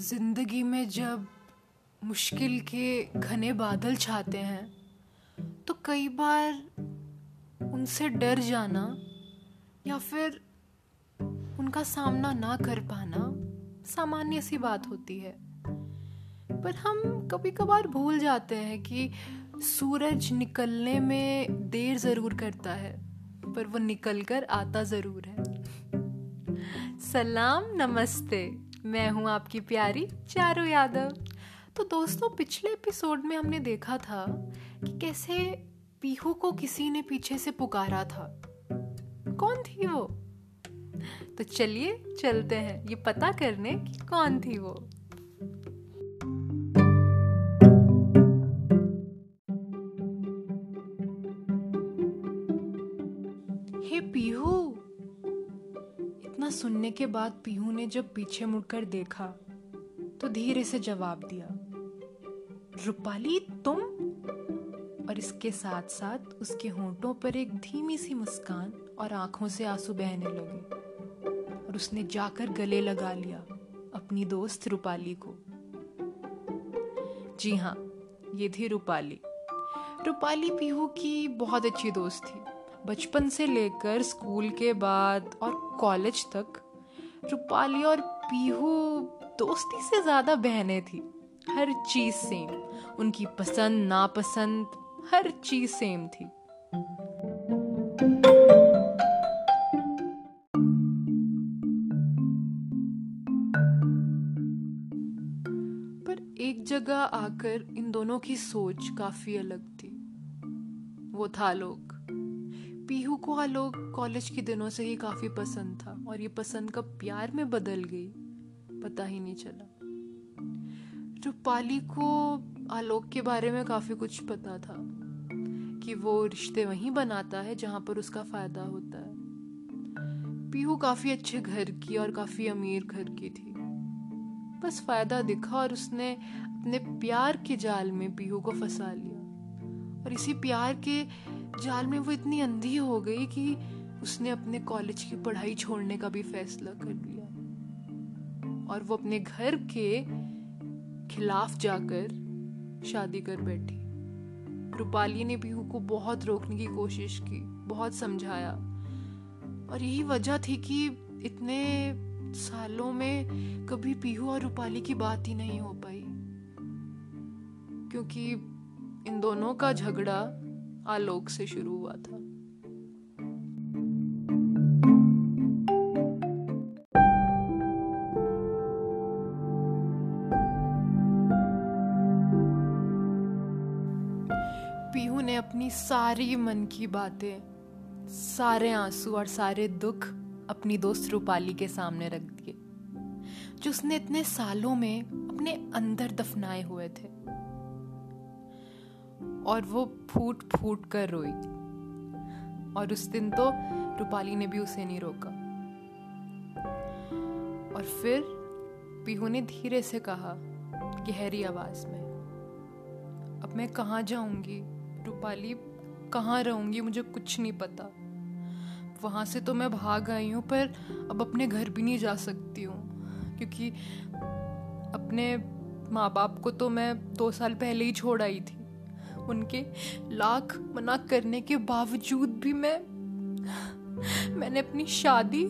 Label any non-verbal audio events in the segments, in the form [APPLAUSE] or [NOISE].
ज़िंदगी में जब मुश्किल के घने बादल छाते हैं तो कई बार उनसे डर जाना या फिर उनका सामना ना कर पाना सामान्य सी बात होती है। पर हम कभी कभार भूल जाते हैं कि सूरज निकलने में देर ज़रूर करता है, पर वो निकल कर आता ज़रूर है। सलाम, नमस्ते। मैं हूँ आपकी प्यारी चारू यादव। तो दोस्तों, पिछले एपिसोड में हमने देखा था कि कैसे पीहू को किसी ने पीछे से पुकारा था। कौन थी वो? तो चलिए, चलते हैं। ये पता करने कि कौन थी वो? सुनने के बाद पीहू ने जब पीछे मुड़कर देखा तो धीरे से जवाब दिया, रूपाली, तुम? और इसके साथ साथ उसके होंठों पर एक धीमी सी मुस्कान और आँखों से आँसू बहने लगे और उसने जाकर गले लगा लिया अपनी दोस्त रूपाली को। जी हाँ ये थी रूपाली। रूपाली पीहू की बहुत अच्छी दोस्त थी। बचपन से लेकर स्कूल के बाद और कॉलेज तक रूपाली और पीहू दोस्ती से ज़्यादा बहनें थी। हर चीज़ सेम उनकी पसंद, नापसंद, हर चीज़ सेम थी। पर एक जगह आकर इन दोनों की सोच काफ़ी अलग थी। वो था आलोक पीहू को आलोक कॉलेज के दिनों से ही काफ़ी पसंद था। और ये पसंद कब प्यार में बदल गई। पता ही नहीं चला। रूपाली को आलोक के बारे में काफ़ी कुछ पता था कि वो रिश्ते वहीं बनाता है जहाँ पर उसका फ़ायदा होता है। पीहू काफ़ी अच्छे घर की और काफ़ी अमीर घर की थी। बस फ़ायदा दिखा और उसने अपने प्यार के जाल में पीहू को फंसा लिया। और इसी प्यार के जाल में वो इतनी अंधी हो गई कि उसने अपने कॉलेज की पढ़ाई छोड़ने का भी फैसला कर लिया। और वो अपने घर के खिलाफ जाकर शादी कर बैठी। रूपाली ने पीहू को बहुत रोकने की कोशिश की, बहुत समझाया। और यही वजह थी कि इतने सालों में कभी पीहू और रूपाली की बात ही नहीं हो पाई। क्योंकि इन दोनों का झगड़ा आलोक से शुरू हुआ था। अपनी सारी मन की बातें, सारे आँसू और सारे दुख अपनी दोस्त रूपाली के सामने रख दिए, जो उसने इतने सालों में अपने अंदर दफनाए हुए थे। और वो फूट फूट कर रोई। और उस दिन तो रूपाली ने भी उसे नहीं रोका। और फिर पीहू ने धीरे से कहा, गहरी आवाज़ में, अब मैं कहाँ जाऊँगी? रूपाली, कहाँ रहूँगी मुझे कुछ नहीं पता। वहाँ से तो मैं भाग आई हूँ, पर अब अपने घर भी नहीं जा सकती हूँ, क्योंकि अपने माँ बाप को तो मैं दो साल पहले ही छोड़ आई थी। उनके लाख मना करने के बावजूद भी मैं, मैंने अपनी शादी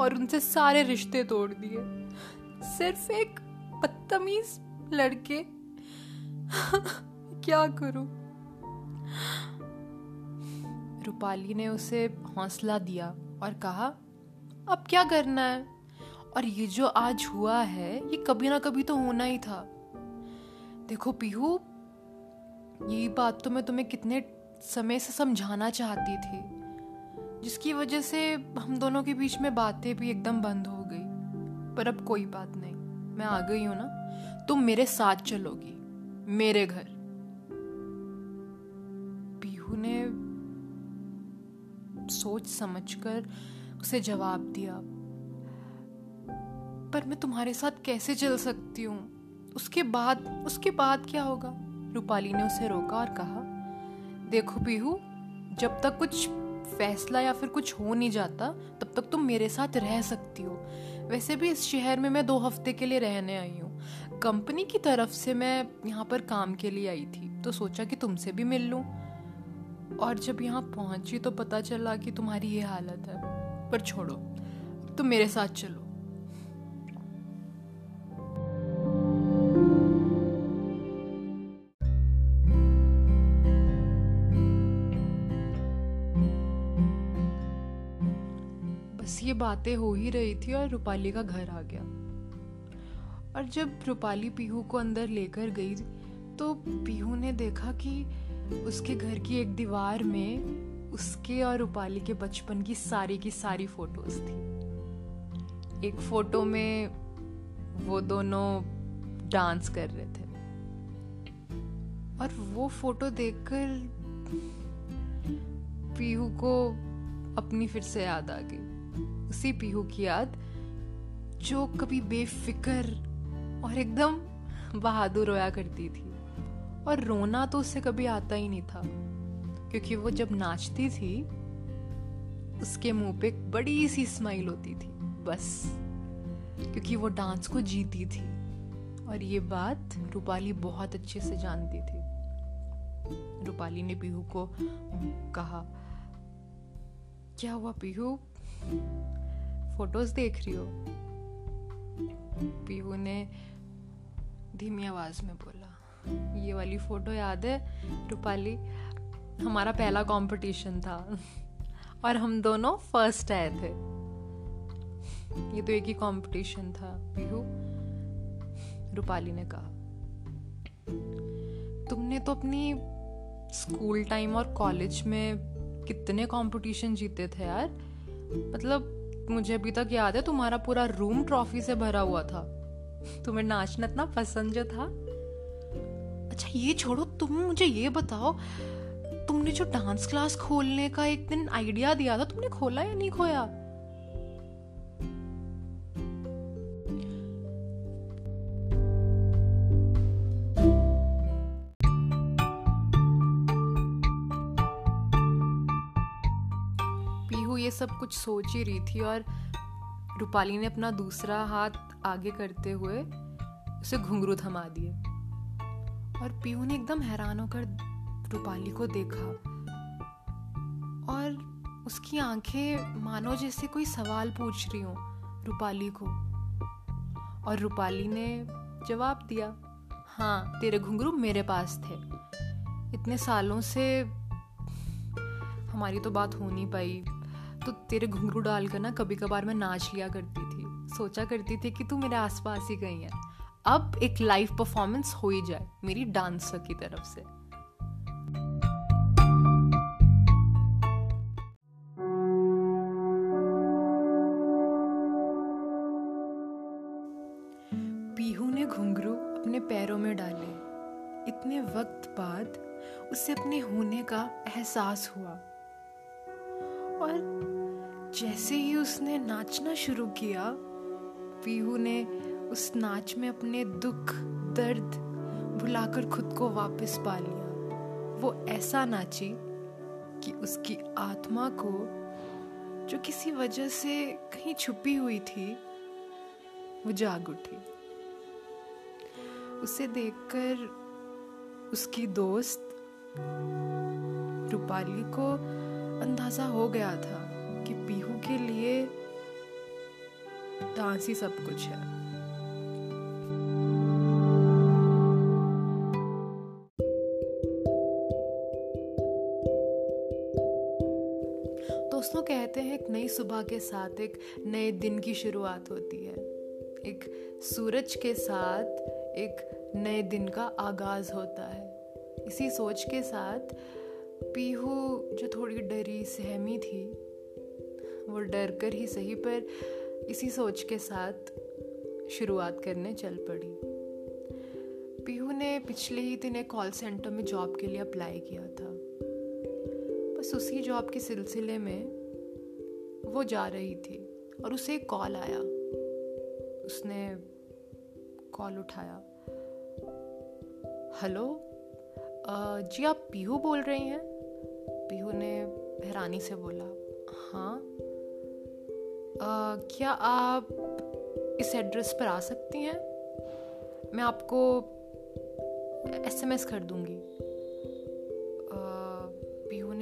और उनसे सारे रिश्ते तोड़ दिए। सिर्फ़ एक बदतमीज लड़के, क्या करूँ? रूपाली ने उसे हौसला दिया और कहा, अब क्या करना है? और ये जो आज हुआ है, ये कभी ना कभी तो होना ही था। देखो पीहू, ये बात तो मैं तुम्हें कितने समय से समझाना चाहती थी, जिसकी वजह से हम दोनों के बीच में बातें भी एकदम बंद हो गई। पर अब कोई बात नहीं, मैं आ गई हूँ ना, तुम मेरे साथ चलोगी, मेरे घर। ने सोच समझकर उसे जवाब दिया, पर मैं तुम्हारे साथ कैसे चल सकती हूँ? उसके बाद उसके बाद क्या होगा? रूपाली ने उसे रोका और कहा, देखो पीहू, जब तक कुछ फैसला या फिर कुछ हो नहीं जाता, तब तक तुम मेरे साथ रह सकती हो। वैसे भी इस शहर में मैं दो हफ़्ते के लिए रहने आई हूँ। कंपनी की तरफ़ से मैं यहाँ पर काम के लिए आई थी तो सोचा कि तुमसे भी मिल लूँ। और जब यहाँ पहुँची तो पता चला कि तुम्हारी ये हालत है। पर छोड़ो तुम मेरे साथ चलो। बस ये बातें हो ही रही थी और रूपाली का घर आ गया। और जब रूपाली पीहू को अंदर लेकर गई तो पीहू ने देखा कि उसके घर की एक दीवार में उसके और रूपाली के बचपन की सारी की सारी फ़ोटोज़ थी। एक फ़ोटो में वो दोनों डांस कर रहे थे। और वो फ़ोटो देखकर पीहू को अपनी फिर से याद आ गई। उसी पीहू की याद जो कभी बेफिक्र और एकदम बहादुर रोया करती थी। और रोना तो उससे कभी आता ही नहीं था, क्योंकि वो जब नाचती थी, उसके मुँह पे बड़ी सी स्माइल होती थी, बस, क्योंकि वो डांस को जीती थी। और ये बात रूपाली बहुत अच्छे से जानती थी। रूपाली ने पीहू को कहा, क्या हुआ पीहू? फ़ोटोज़ देख रही हो? पीहू ने धीमी आवाज़ में बोला ये वाली फ़ोटो याद है, रूपाली? हमारा पहला कंपटीशन था। और हम दोनों फ़र्स्ट आए थे। ये तो एक ही कंपटीशन था। पीहू, रूपाली ने कहा। तुमने तो अपनी स्कूल टाइम और कॉलेज में कितने कंपटीशन जीते थे यार? मतलब मुझे अभी तक याद है, तुम्हारा पूरा रूम ट्रॉफी से भरा हुआ था। तुम्हें नाचना इतना पसंद जो था? अच्छा ये छोड़ो, तुम मुझे ये बताओ, तुमने जो डांस क्लास खोलने का एक दिन आइडिया दिया था, तुमने खोला या नहीं खोया? पीहू, ये सब कुछ सोच ही रही थी और रूपाली ने अपना दूसरा हाथ आगे करते हुए उसे घुंघरू थमा दिए। और पीयू ने एकदम हैरान होकर रूपाली को देखा। और उसकी आँखें मानो जैसे कोई सवाल पूछ रही हो रूपाली को। और रूपाली ने जवाब दिया हाँ तेरे घुंघरू मेरे पास थे। इतने सालों से हमारी तो बात हो नहीं पाई। तो तेरे घुंघरू डालकर ना कभी कभार मैं नाच लिया करती थी। सोचा करती थी कि तू मेरे आसपास ही कहीं है। अब एक लाइव परफॉर्मेंस हो ही जाए, मेरी डांसर की तरफ़ से। पीहू ने घुंघरू अपने पैरों में डाले। इतने वक्त बाद उसे अपने होने का एहसास हुआ। और जैसे ही उसने नाचना शुरू किया, पीहू ने उस नाच में अपने दुख, दर्द भुलाकर खुद को वापस पा लिया। वो ऐसा नाची कि उसकी आत्मा को, जो किसी वजह से कहीं छुपी हुई थी, वो जाग उठी। उसे देखकर उसकी दोस्त रूपाली को अंदाज़ा हो गया था कि पीहू के लिए डांस ही सब कुछ है। दोस्तों कहते हैं, एक नई सुबह के साथ एक नए दिन की शुरुआत होती है। एक सूरज के साथ एक नए दिन का आगाज़ होता है। इसी सोच के साथ पीहू जो थोड़ी डरी, सहमी थी, वो डर कर ही सही, पर इसी सोच के साथ शुरुआत करने चल पड़ी। पीहू ने पिछले ही दिन एक कॉल सेंटर में जॉब के लिए अप्लाई किया था। बस उसी जॉब के सिलसिले में वो जा रही थी और उसे एक कॉल आया। उसने कॉल उठाया। हेलो जी आप पीहू बोल रही हैं? पीहू ने हैरानी से बोला। हाँ। आ, क्या आप इस एड्रेस पर आ सकती हैं? मैं आपको एसएमएस कर दूँगी।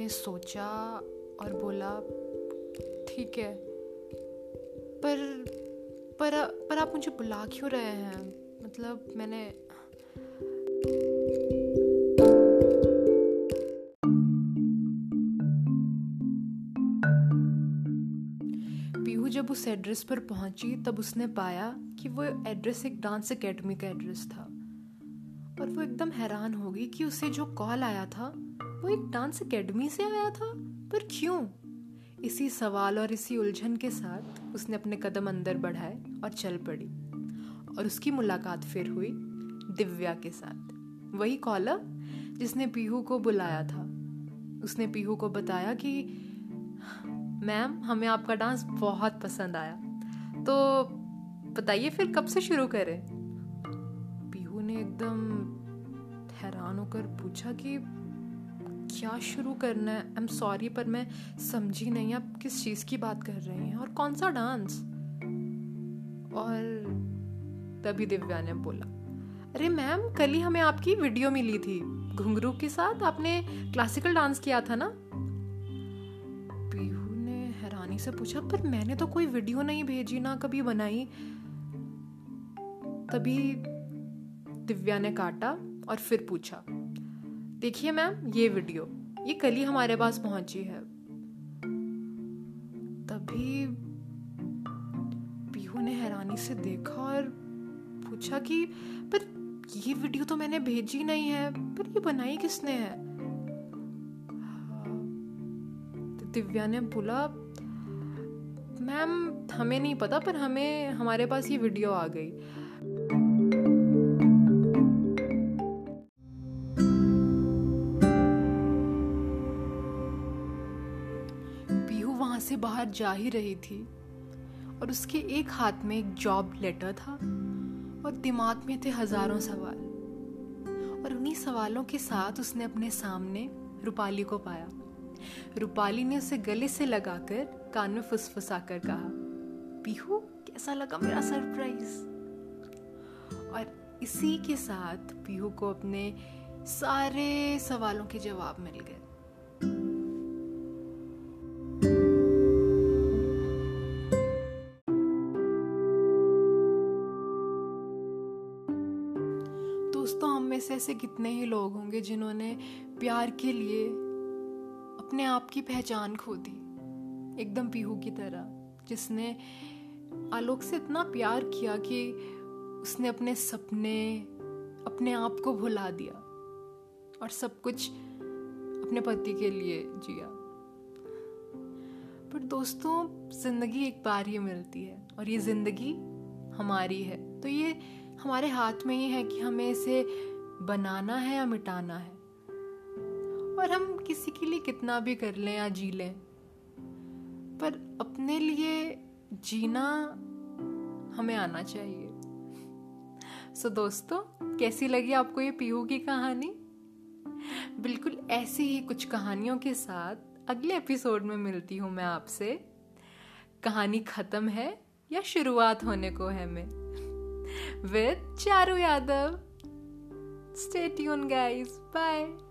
ने सोचा और बोला, ठीक है, पर पर पर आप मुझे बुला क्यों रहे हैं? मतलब मैंने पीहू जब उस एड्रेस पर पहुँची, तब उसने पाया कि वो एड्रेस एक डांस एकेडमी का एड्रेस था और वो एकदम हैरान होगी कि उसे जो कॉल आया था वो एक डांस एकेडमी से आया था, पर क्यों? इसी सवाल और इसी उलझन के साथ उसने अपने कदम अंदर बढ़ाए और चल पड़ी। और उसकी मुलाकात फिर हुई दिव्या के साथ। वही कॉलर जिसने पीहू को बुलाया था। उसने पीहू को बताया कि, मैम, हमें आपका डांस बहुत पसंद आया। तो बताइए फिर कब से शुरू करें? पीहू ने एकदम हैरान होकर पूछा कि क्या शुरू करना है? आई एम सॉरी पर मैं समझी नहीं आप किस चीज़ की बात कर रहे हैं। और कौन सा डांस और तभी दिव्या ने बोला, अरे मैम कल ही हमें आपकी वीडियो मिली थी। घुंघरू के साथ आपने क्लासिकल डांस किया था ना? पीहू ने हैरानी से पूछा, पर मैंने तो कोई वीडियो नहीं भेजी, ना कभी बनाई। तभी दिव्या ने काटा और फिर पूछा देखिए मैम, ये वीडियो ये कल ही हमारे पास पहुँची है। तभी पीहू ने हैरानी से देखा और पूछा कि, पर ये वीडियो तो मैंने भेजी नहीं है, पर ये बनाई किसने है? तो दिव्या ने बोला, मैम, हमें नहीं पता, पर हमें, हमारे पास ये वीडियो आ गई। वहाँ से बाहर जा ही रही थी और उसके एक हाथ में एक जॉब लेटर था और दिमाग में थे हज़ारों सवाल। और उन्हीं सवालों के साथ उसने अपने सामने रूपाली को पाया। रूपाली ने उसे गले से लगाकर कान में फुसफुसा कर कहा, पीहू, कैसा लगा मेरा सरप्राइज़ और इसी के साथ पीहू को अपने सारे सवालों के जवाब मिल गए। ऐसे कितने ही लोग होंगे जिन्होंने प्यार के लिए अपने आप की पहचान खो दी, एकदम पीहू की तरह, जिसने आलोक से इतना प्यार किया कि उसने अपने सपने, अपने आप को भुला दिया और सब कुछ अपने पति के लिए जिया। पर दोस्तों, ज़िंदगी एक बार ही मिलती है और ये ज़िंदगी हमारी है। तो ये हमारे हाथ में ही है कि हमें इसे बनाना है या मिटाना है? और हम किसी के लिए कितना भी कर लें या जी लें पर अपने लिए जीना हमें आना चाहिए। सो so, दोस्तों कैसी लगी आपको ये पीहू की कहानी? बिल्कुल ऐसी ही कुछ कहानियों के साथ अगले एपिसोड में मिलती हूँ मैं आपसे। कहानी खत्म है या शुरुआत होने को है मैं? With [LAUGHS] Charu Yadav. Stay tuned, guys. Bye.